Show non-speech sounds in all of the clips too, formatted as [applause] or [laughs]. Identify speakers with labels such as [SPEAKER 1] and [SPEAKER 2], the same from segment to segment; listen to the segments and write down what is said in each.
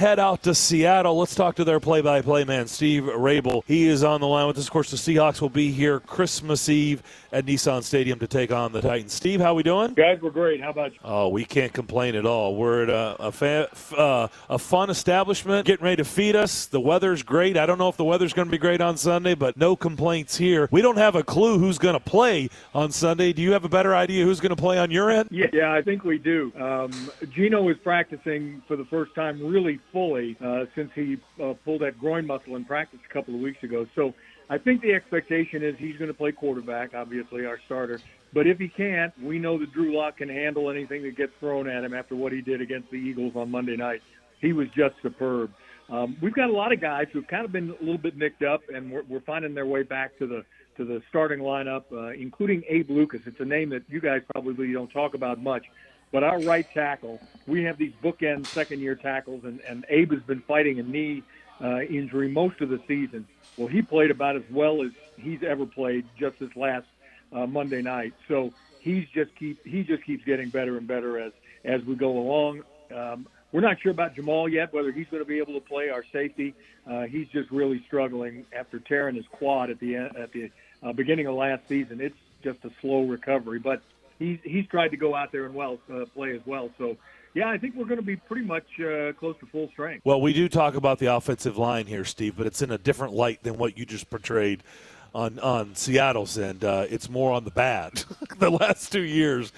[SPEAKER 1] head out to Seattle. Let's talk to their play-by-play man, Steve Raible. He is on the line with us. Of course, the Seahawks will be here Christmas Eve at Nissan Stadium to take on the Titans. Steve, how are we doing?
[SPEAKER 2] Guys, we're great. How about you?
[SPEAKER 1] Oh, we can't complain at all. We're at a a, fa- uh, a fun establishment, getting ready to feed us. The weather's great. I don't know if the weather's going to be great on Sunday, but no complaints here. We don't have a clue who's going to play on Sunday. Do you have a better idea who's going to play on your end?
[SPEAKER 2] Yeah, yeah, I think we do. Um, Geno is practicing for the first time really fully uh, since he uh, pulled that groin muscle in practice a couple of weeks ago. So I think the expectation is he's going to play quarterback, obviously our starter. But if he can't, we know that Drew Lock can handle anything that gets thrown at him after what he did against the Eagles on Monday night. He was just superb. Um, we've got a lot of guys who've kind of been a little bit nicked up, and we're, we're finding their way back to the to the starting lineup, uh, including Abe Lucas. It's a name that you guys probably don't talk about much, but our right tackle, we have these bookend second-year tackles, and, and Abe has been fighting a knee uh, injury most of the season. Well, he played about as well as he's ever played just this last uh, Monday night. So he's just keep he just keeps getting better and better as as we go along. Um, we're not sure about Jamal yet, whether he's going to be able to play our safety. Uh, he's just really struggling after tearing his quad at the at the uh, beginning of last season. It's just a slow recovery, but he's he's tried to go out there and well uh, play as well. So. Yeah, I think we're going to be pretty much uh, close to full strength.
[SPEAKER 1] Well, we do talk about the offensive line here, Steve, but it's in a different light than what you just portrayed on on Seattle's end. Uh, it's more on the bad. [laughs] the last two years,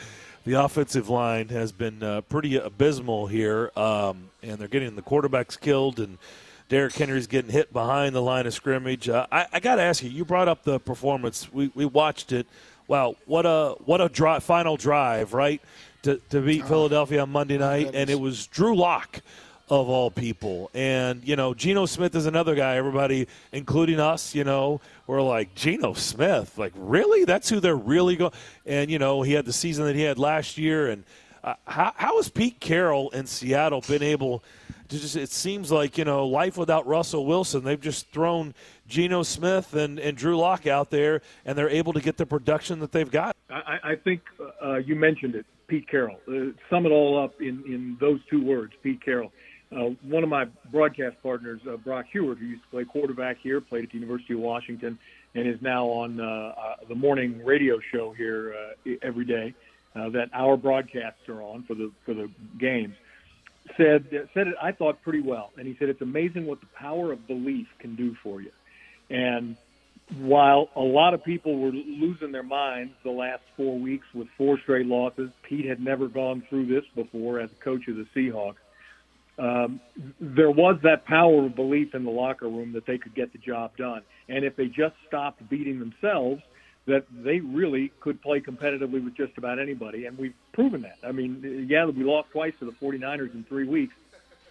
[SPEAKER 1] the offensive line has been uh, pretty abysmal here, um, and they're getting the quarterbacks killed, and Derrick Henry's getting hit behind the line of scrimmage. Uh, I, I got to ask you, you brought up the performance. We, we watched it. Wow, what a what a dri- final drive, right? To, to beat oh, Philadelphia on Monday night, and it was Drew Lock of all people. And, you know, Geno Smith is another guy, everybody, including us, you know, we're like, Geno Smith, like, really? That's who they're really going. And, you know, he had the season that he had last year. And uh, how, how has Pete Carroll in Seattle been able just, it seems like, you know, life without Russell Wilson, they've just thrown Geno Smith and, and Drew Lock out there, and they're able to get the production that they've got.
[SPEAKER 2] I, I think uh, you mentioned it, Pete Carroll. Uh, sum it all up in, in those two words, Pete Carroll uh, one of my broadcast partners, uh, Brock Huard, who used to play quarterback here, played at the University of Washington, and is now on uh, uh, the morning radio show here uh, every day uh, that our broadcasts are on for the for the games. Said said it I thought pretty well, and he said it's amazing what the power of belief can do for you. And while a lot of people were losing their minds the last four weeks with four straight losses, Pete had never gone through this before as a coach of the Seahawks um, there was that power of belief in the locker room that they could get the job done. And if they just stopped beating themselves, that they really could play competitively with just about anybody. And we've proven that. I mean, yeah, we lost twice to the 49ers in three weeks,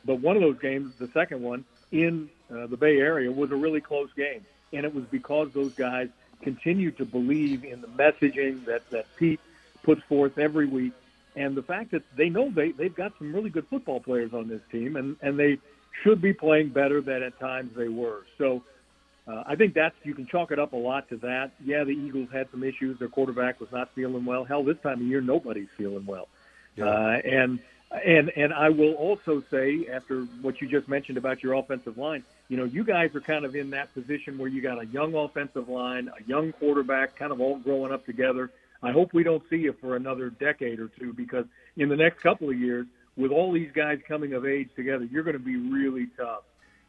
[SPEAKER 2] but one of those games, the second one in uh, the Bay Area, was a really close game. And it was because those guys continued to believe in the messaging that, that Pete puts forth every week and the fact that they know they they've got some really good football players on this team, and and they should be playing better than at times they were. So. Uh, I think that's you can chalk it up a lot to that. Yeah, the Eagles had some issues. Their quarterback was not feeling well. Hell, this time of year nobody's feeling well. Yeah. Uh, and and and I will also say after what you just mentioned about your offensive line, you know, you guys are kind of in that position where you got a young offensive line, a young quarterback, kind of all growing up together. I hope we don't see you for another decade or two because in the next couple of years, with all these guys coming of age together, you're going to be really tough.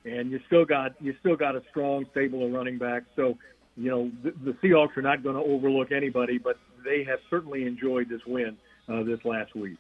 [SPEAKER 2] And you still got you still got a strong stable of running backs. So, you know, the, the Seahawks are not going to overlook anybody, but they have certainly enjoyed this win uh, this last week.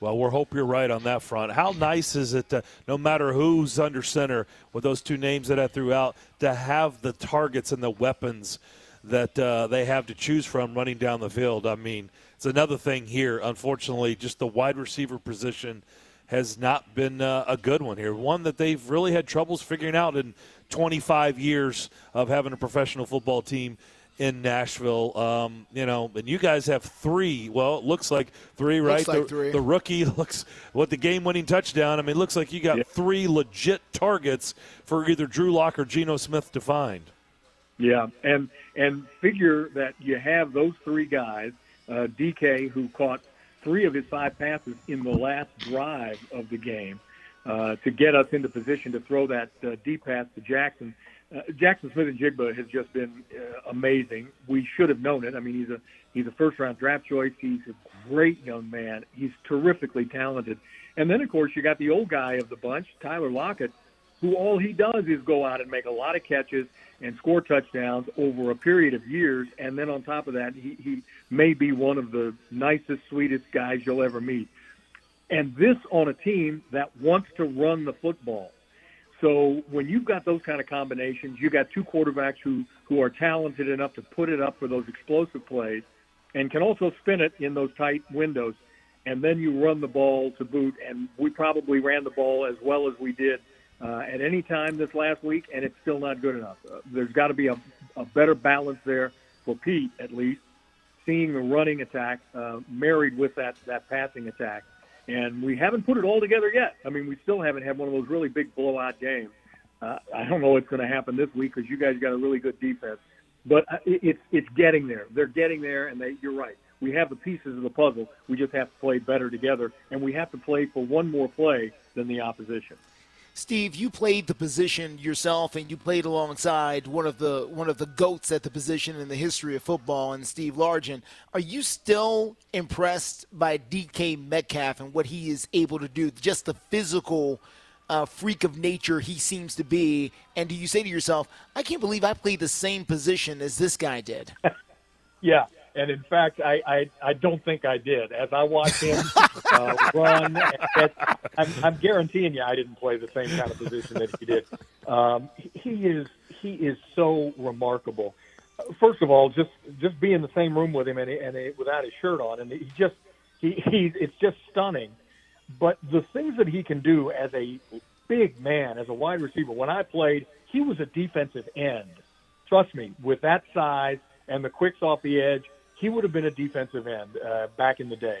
[SPEAKER 1] Well, we hope you're right on that front. How nice is it, to, no matter who's under center, with those two names that I threw out, to have the targets and the weapons that uh, they have to choose from running down the field. I mean, it's another thing here. Unfortunately, just the wide receiver position has not been uh, a good one here. One that they've really had troubles figuring out in 25 years of having a professional football team in Nashville. Um, you know, and you guys have three. Well, it looks like three, right?
[SPEAKER 3] Looks Like
[SPEAKER 1] the,
[SPEAKER 3] three.
[SPEAKER 1] the, rookie [laughs] looks what the game-winning touchdown. I mean, it looks like you got yeah. three legit targets for either Drew Lock or Geno Smith to find.
[SPEAKER 2] Yeah, and and figure that you have those three guys, uh, DK, who caught three of his five passes in the last drive of the game. uh, to get us into position to throw that uh, deep pass to Jaxon. Uh, Jaxon Smith-Njigba has just been uh, amazing. We should have known it. I mean, he's a he's a first round draft choice. He's a great young man. He's terrifically talented. And then, of course, you got the old guy of the bunch, Tyler Lockett, who all he does is go out and make a lot of catches and score touchdowns over a period of years. And then on top of that, he, he may be one of the nicest, sweetest guys you'll ever meet. And this on a team that wants to run the football. So when you've got those kind of combinations, you got two quarterbacks who who are talented enough to put it up for those explosive plays, and can also spin it in those tight windows, and then you run the ball to boot. And we probably ran the ball as well as we did uh, at any time this last week, and it's still not good enough. Uh, there's got to be a, a better balance there for Pete, at least, seeing the running attack uh, married with that that passing attack and we haven't put it all together yet. I mean, we still haven't had one of those really big blowout games. Uh, I don't know what's going to happen this week because you guys got a really good defense, but uh, it's it's getting there. They're getting there, and they, you're right. We have the pieces of the puzzle. We just have to play better together, and we have to play for one more play than the opposition.
[SPEAKER 3] Steve, you played the position yourself, and you played alongside one of the one of the goats at the position in the history of football, and Steve Largent. Are you still impressed by DK Metcalf and what he is able to do? Just the physical uh, freak of nature he seems to be, and do you say to yourself, "I can't believe I played the same position as this guy did"? [laughs]
[SPEAKER 2] yeah, and in fact, I, I, I don't think I did. As I watched him [laughs] uh, run, I'm, I'm guaranteeing you, I didn't play the same kind of position that he did. Um, he is he is so remarkable. First of all, just just be in the same room with him and, and without his shirt on, and he just he, he it's just stunning. But the things that he can do as a big man, as a wide receiver, when I played, he was a defensive end. Trust me, with that size and the quicks off the edge he would have been a defensive end uh, back in the day.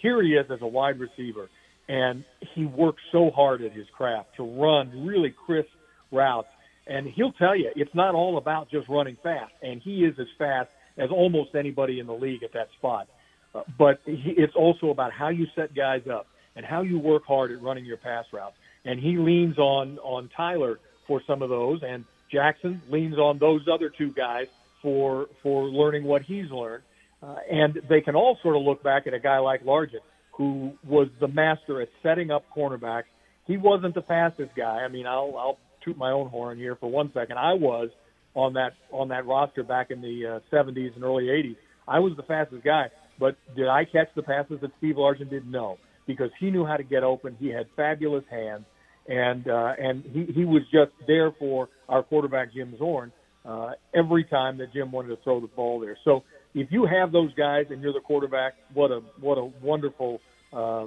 [SPEAKER 2] Here he is as a wide receiver, and he works so hard at his craft to run really crisp routes. And he'll tell you it's not all about just running fast, and he is as fast as almost anybody in the league at that spot. Uh, but he, it's also about how you set guys up and how you work hard at running your pass routes. And he leans on on Tyler for some of those, and Jaxon leans on those other two guys for for learning what he's learned. Uh, and they can all sort of look back at a guy like Largent, who was the master at setting up cornerbacks. He wasn't the fastest guy. I mean, I'll, I'll toot my own horn here for one second. I was on that on that roster back in the uh, 70s and early 80s. I was the fastest guy, but did I catch the passes that Steve Largent did? No, because he knew how to get open. He had fabulous hands, and uh, and he he was just there for our quarterback Jim Zorn uh, every time that Jim wanted to throw the ball there. So if you have those guys and you're the quarterback, what a what a wonderful uh,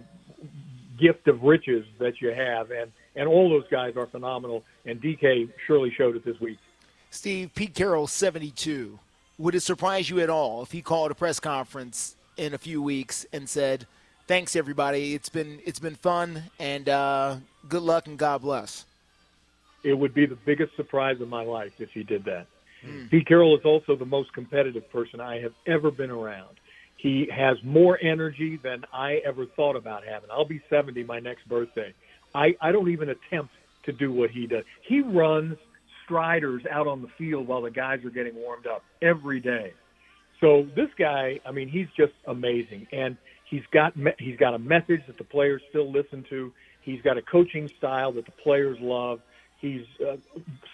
[SPEAKER 2] gift of riches that you have, and and all those guys are phenomenal. And DK surely showed it this week.
[SPEAKER 3] Steve Pete Carroll, seventy-two. Would it surprise you at all if he called a press conference in a few weeks and said, "Thanks everybody, it's been it's been fun, and uh, good luck and God bless."
[SPEAKER 2] It would be the biggest surprise of my life if he did that. Mm. Pete Carroll is also the most competitive person I have ever been around. He has more energy than I ever thought about having. I'll be 70 my next birthday. I, I don't even attempt to do what he does. He runs striders out on the field while the guys are getting warmed up every day. So this guy, I mean, he's just amazing, and he's got he's got a message that the players still listen to. He's got a coaching style that the players love. He's uh,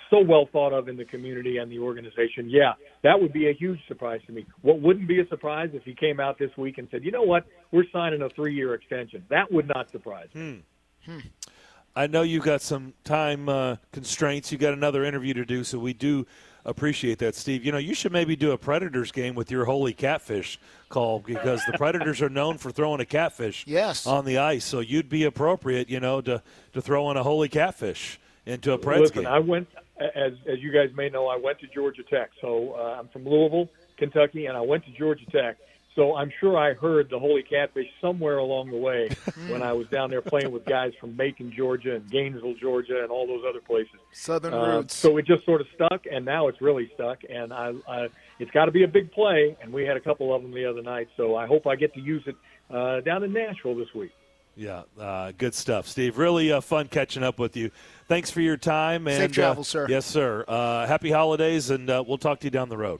[SPEAKER 2] so well thought of in the community and the organization. Yeah, that would be a huge surprise to me. What wouldn't be a surprise if he came out this week and said, "You know what? We're signing a three-year extension." That would not surprise me.
[SPEAKER 1] Hmm. Hmm. I know you've got some time uh, constraints. You got another interview to do, so we do appreciate that, Steve. You know, you should maybe do a Predators game with your holy catfish call because the Predators are known for throwing a catfish
[SPEAKER 3] yes.
[SPEAKER 1] on the ice. So you'd be appropriate, you know, to to throw in a holy catfish into a Preds
[SPEAKER 2] Listen,
[SPEAKER 1] game.
[SPEAKER 2] I went, as as you guys may know, I went to Georgia Tech. So uh, I'm from Louisville, Kentucky, and I went to Georgia Tech. So I'm sure I heard the Holy Catfish somewhere along the way [laughs] when I was down there playing with guys from Macon, Georgia, and Gainesville, Georgia, and all those other places.
[SPEAKER 3] Southern uh, roots.
[SPEAKER 2] So it just sort of stuck, and now it's really stuck. And I, I it's got to be a big play, and we had a couple of them the other night. So I hope I get to use it uh, down in Nashville this week.
[SPEAKER 1] Yeah, uh, good stuff, Steve. Really uh, fun catching up with you. Thanks for your time and
[SPEAKER 3] Safe
[SPEAKER 1] uh,
[SPEAKER 3] sir.
[SPEAKER 1] Yes, sir. Uh, happy holidays, and uh, we'll talk to you down the road.